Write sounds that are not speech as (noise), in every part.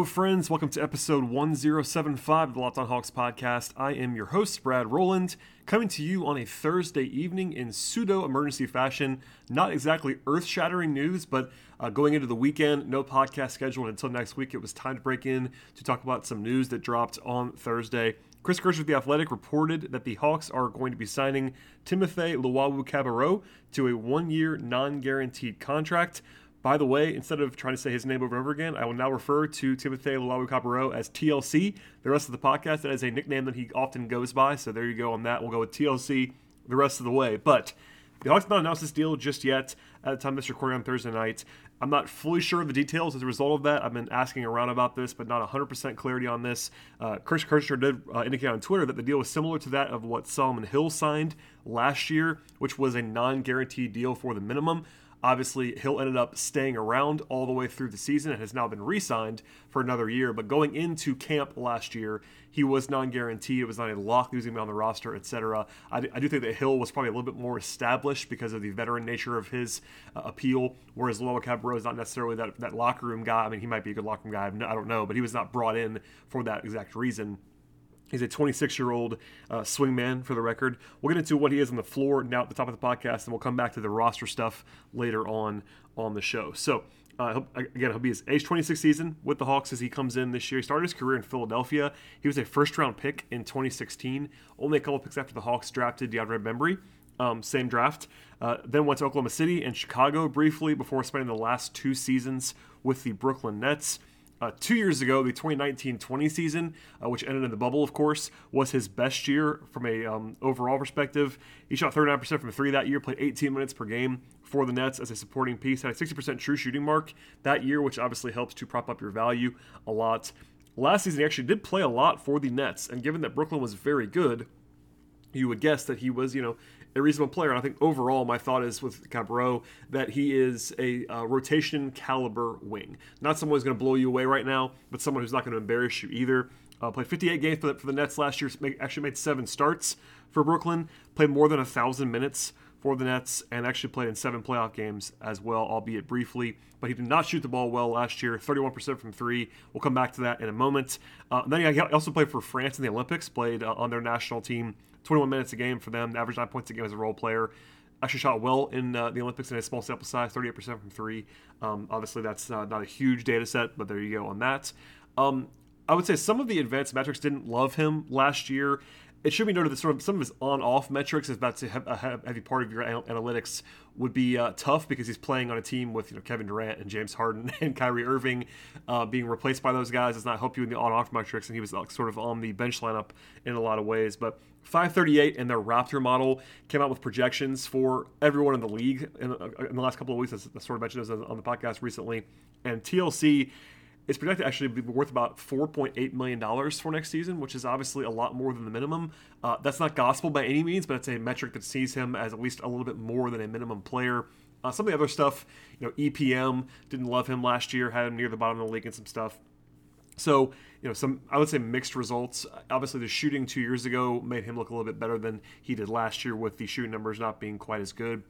Hello, friends. Welcome to episode 1075 of the Locked On Hawks podcast. I am your host, Brad Rowland, coming to you on a Thursday evening in pseudo emergency fashion. Not exactly earth shattering news, but uh, going into the weekend, no podcast scheduled until next week. It was time to break in to talk about some news that dropped on Thursday. Chris Kirsch with The Athletic reported that the Hawks are going to be signing Timothe Luwawu-Cabarrot to a one year non guaranteed contract. By the way, instead of trying to say his name over and over again, I will now refer to Timothe Luwawu-Cabarrot as TLC. The rest of the podcast, that is a nickname that he often goes by. So there you go on that. We'll go with TLC the rest of the way. But the Hawks not announced this deal just yet at the time of this recording on Thursday night. I'm not fully sure of the details as a result of that. I've been asking around about this, but not 100% clarity on this. Uh, Chris Kirschner did uh, indicate on Twitter that the deal was similar to that of what Solomon Hill signed last year, which was a non guaranteed deal for the minimum. Obviously, Hill ended up staying around all the way through the season and has now been re signed for another year. But going into camp last year, he was non guaranteed. It was not a lock, to be on the roster, etc. I, I, do think that Hill was probably a little bit more established because of the veteran nature of his uh, appeal, whereas Luwawu-Cabarrot is not necessarily that, that locker room guy. I mean, he might be a good locker room guy, I don't know, but he was not brought in for that exact reason. He's a 26 year old uh, swingman for the record. We'll get into what he is on the floor now at the top of the podcast, and we'll come back to the roster stuff later on on the show. So, uh, again, he'll be his age 26 season with the Hawks as he comes in this year. He started his career in Philadelphia. He was a first round pick in 2016, only a couple picks after the Hawks drafted DeAndre Bembry. Um, same draft. Uh, then went to Oklahoma City and Chicago briefly before spending the last two seasons with the Brooklyn Nets. Uh, two years ago, the 2019-20 season, uh, which ended in the bubble, of course, was his best year from a um, overall perspective. He shot 39% from three that year, played 18 minutes per game for the Nets as a supporting piece, had a 60% true shooting mark that year, which obviously helps to prop up your value a lot. Last season, he actually did play a lot for the Nets, and given that Brooklyn was very good, you would guess that he was, you know, a reasonable player. And I think overall, my thought is with Cabarrot that he is a uh, rotation caliber wing. Not someone who's going to blow you away right now, but someone who's not going to embarrass you either. Uh, played 58 games for the, for the Nets last year. Actually made seven starts for Brooklyn. Played more than a thousand minutes for the Nets and actually played in seven playoff games as well, albeit briefly. But he did not shoot the ball well last year, 31% from three. We'll come back to that in a moment. Uh, then he also played for France in the Olympics, played uh, on their national team 21 minutes a game for them, average nine points a game as a role player. Actually shot well in uh, the Olympics in a small sample size, 38% from three. Um, obviously, that's uh, not a huge data set, but there you go on that. Um, I would say some of the advanced metrics didn't love him last year. It should be noted that sort of some of his on-off metrics is about to have a heavy part of your analytics would be uh, tough because he's playing on a team with you know Kevin Durant and James Harden (laughs) and Kyrie Irving uh, being replaced by those guys does not help you in the on-off metrics, and he was like, sort of on the bench lineup in a lot of ways. But 538 and their Raptor model came out with projections for everyone in the league in, uh, in the last couple of weeks. I sort of mentioned on the podcast recently, and TLC is projected to actually be worth about $4.8 million for next season, which is obviously a lot more than the minimum. Uh, that's not gospel by any means, but it's a metric that sees him as at least a little bit more than a minimum player. Uh, some of the other stuff, you know, EPM didn't love him last year, had him near the bottom of the league and some stuff. So, you know, some I would say mixed results. Obviously, the shooting two years ago made him look a little bit better than he did last year, with the shooting numbers not being quite as good.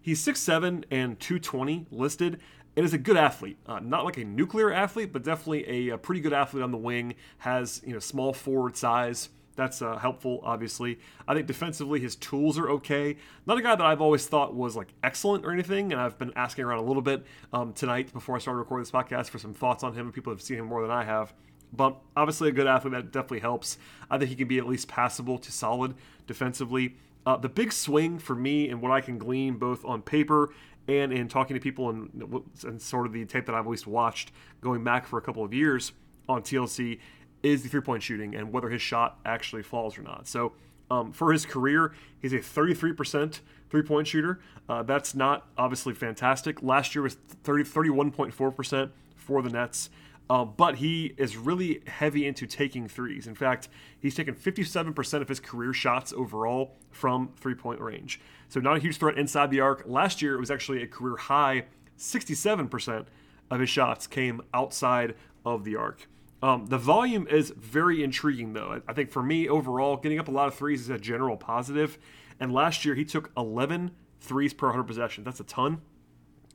He's 6'7 and 220 listed and is a good athlete. Uh, not like a nuclear athlete, but definitely a, a, pretty good athlete on the wing. Has you know small forward size. That's uh, helpful, obviously. I think defensively, his tools are okay. Not a guy that I've always thought was like excellent or anything, and I've been asking around a little bit um, tonight before I started recording this podcast for some thoughts on him. People have seen him more than I have. But obviously, a good athlete that definitely helps. I think he can be at least passable to solid defensively. Uh, the big swing for me and what I can glean both on paper and in talking to people and, and sort of the tape that I've least watched going back for a couple of years on TLC is the three point shooting and whether his shot actually falls or not. So um, for his career, he's a 33% three point shooter. Uh, that's not obviously fantastic. Last year was 30, 31.4% for the Nets. Uh, but he is really heavy into taking threes. In fact, he's taken 57% of his career shots overall from three point range. So, not a huge threat inside the arc. Last year, it was actually a career high 67% of his shots came outside of the arc. Um, the volume is very intriguing, though. I think for me, overall, getting up a lot of threes is a general positive. And last year, he took 11 threes per 100 possessions. That's a ton.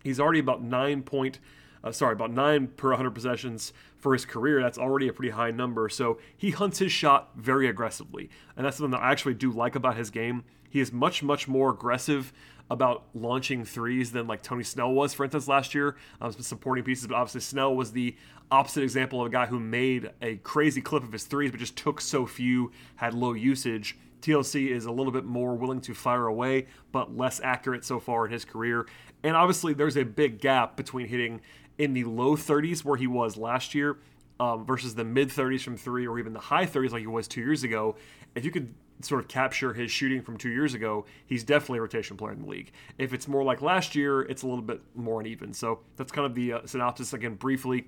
He's already about nine point, uh, sorry, about nine per 100 possessions for his career. That's already a pretty high number. So he hunts his shot very aggressively, and that's something that I actually do like about his game. He is much, much more aggressive about launching threes than like Tony Snell was, for instance, last year. Um, some supporting pieces, but obviously Snell was the opposite example of a guy who made a crazy clip of his threes, but just took so few, had low usage. TLC is a little bit more willing to fire away, but less accurate so far in his career. And obviously, there's a big gap between hitting in the low 30s where he was last year um, versus the mid 30s from three or even the high 30s like he was two years ago. If you could sort of capture his shooting from two years ago, he's definitely a rotation player in the league. If it's more like last year, it's a little bit more uneven. So that's kind of the uh, synopsis again, briefly.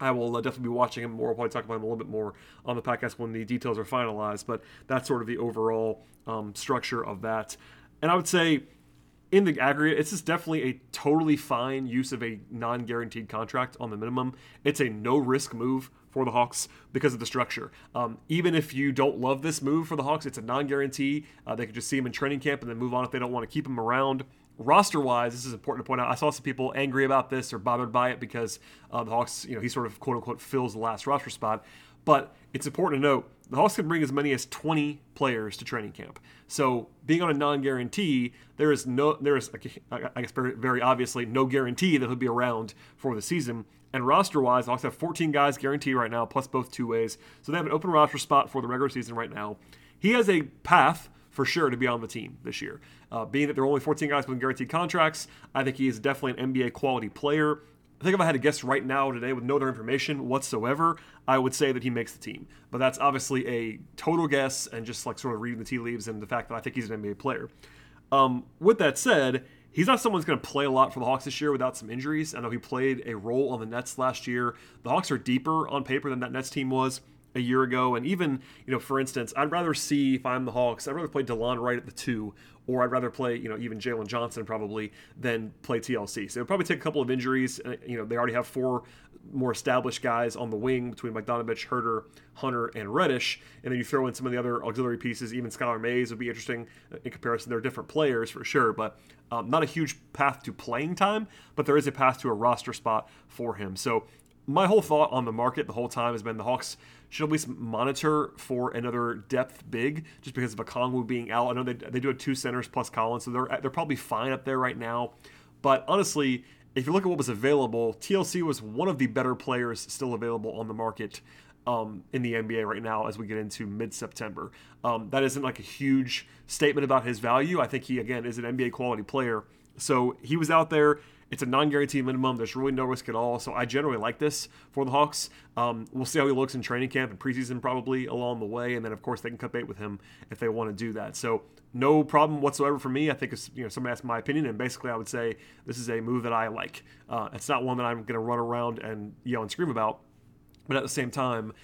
I will uh, definitely be watching him more. We'll probably talk about him a little bit more on the podcast when the details are finalized. But that's sort of the overall um, structure of that. And I would say, in the aggregate, it's just definitely a totally fine use of a non guaranteed contract on the minimum. It's a no risk move for the Hawks because of the structure. Um, even if you don't love this move for the Hawks, it's a non guarantee. Uh, they could just see him in training camp and then move on if they don't want to keep him around roster wise, this is important to point out. I saw some people angry about this or bothered by it because uh, the Hawks, you know, he sort of quote unquote fills the last roster spot. But it's important to note the Hawks can bring as many as 20 players to training camp. So being on a non-guarantee, there is no, there is, I guess, very, very obviously, no guarantee that he'll be around for the season. And roster-wise, the Hawks have 14 guys guaranteed right now, plus both two ways. So they have an open roster spot for the regular season right now. He has a path for sure to be on the team this year. Uh, being that there are only 14 guys with guaranteed contracts, I think he is definitely an NBA quality player. I think if I had to guess right now today with no other information whatsoever, I would say that he makes the team. But that's obviously a total guess and just like sort of reading the tea leaves and the fact that I think he's an NBA player. Um, with that said, he's not someone who's going to play a lot for the Hawks this year without some injuries. I know he played a role on the Nets last year. The Hawks are deeper on paper than that Nets team was a year ago. And even, you know, for instance, I'd rather see if I'm the Hawks, I'd rather play Delon Wright at the two, or I'd rather play, you know, even Jalen Johnson probably than play TLC. So it'll probably take a couple of injuries. Uh, you know, they already have four more established guys on the wing between Bogdanovic, Huerter, Hunter, and Reddish. And then you throw in some of the other auxiliary pieces. Even Skylar Mays would be interesting in comparison. They're different players for sure, but um, not a huge path to playing time, but there is a path to a roster spot for him. So my whole thought on the market the whole time has been the Hawks should at least monitor for another depth big, just because of a Okongwu being out. I know they, they do have two centers plus Collins, so they're they're probably fine up there right now. But honestly, if you look at what was available, TLC was one of the better players still available on the market um, in the NBA right now as we get into mid September. Um, that isn't like a huge statement about his value. I think he, again, is an NBA quality player. So he was out there. It's a non-guaranteed minimum. There's really no risk at all. So I generally like this for the Hawks. Um, we'll see how he looks in training camp and preseason probably along the way, and then of course they can cut bait with him if they want to do that. So no problem whatsoever for me. I think it's you know somebody asked my opinion, and basically I would say this is a move that I like. Uh, it's not one that I'm going to run around and yell and scream about, but at the same time,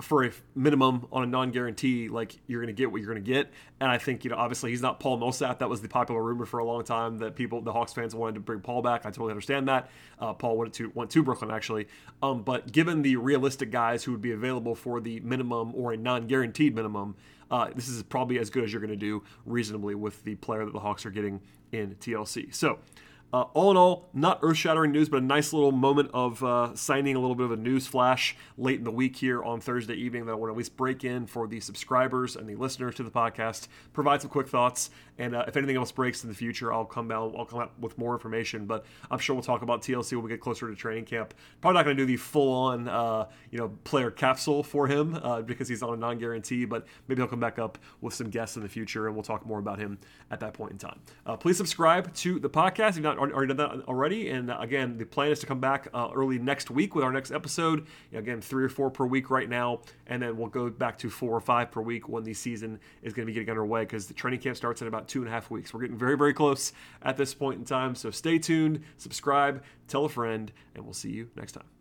for a minimum on a non-guarantee, like you're going to get what you're going to get. And I think you know, obviously, he's not Paul Millsap. That was the popular rumor for a long time that people, the Hawks fans, wanted to bring Paul back. I totally understand that. Uh, Paul went to went to Brooklyn actually, um, but given the realistic guys who would be available for the minimum or a non-guaranteed minimum, uh, this is probably as good as you're going to do reasonably with the player that the Hawks are getting in TLC. So. Uh, all in all, not earth shattering news, but a nice little moment of uh, signing a little bit of a news flash late in the week here on Thursday evening that I want to at least break in for the subscribers and the listeners to the podcast, provide some quick thoughts. And uh, if anything else breaks in the future, I'll come out, I'll come out with more information. But I'm sure we'll talk about TLC when we get closer to training camp. Probably not going to do the full on, uh, you know, player capsule for him uh, because he's on a non guarantee, but maybe he'll come back up with some guests in the future and we'll talk more about him at that point in time. Uh, please subscribe to the podcast if you've not already done that already. And uh, again, the plan is to come back uh, early next week with our next episode. Again, three or four per week right now, and then we'll go back to four or five per week when the season is going to be getting underway because the training camp starts in two and a half weeks. We're getting very, very close at this point in time. So stay tuned, subscribe, tell a friend, and we'll see you next time.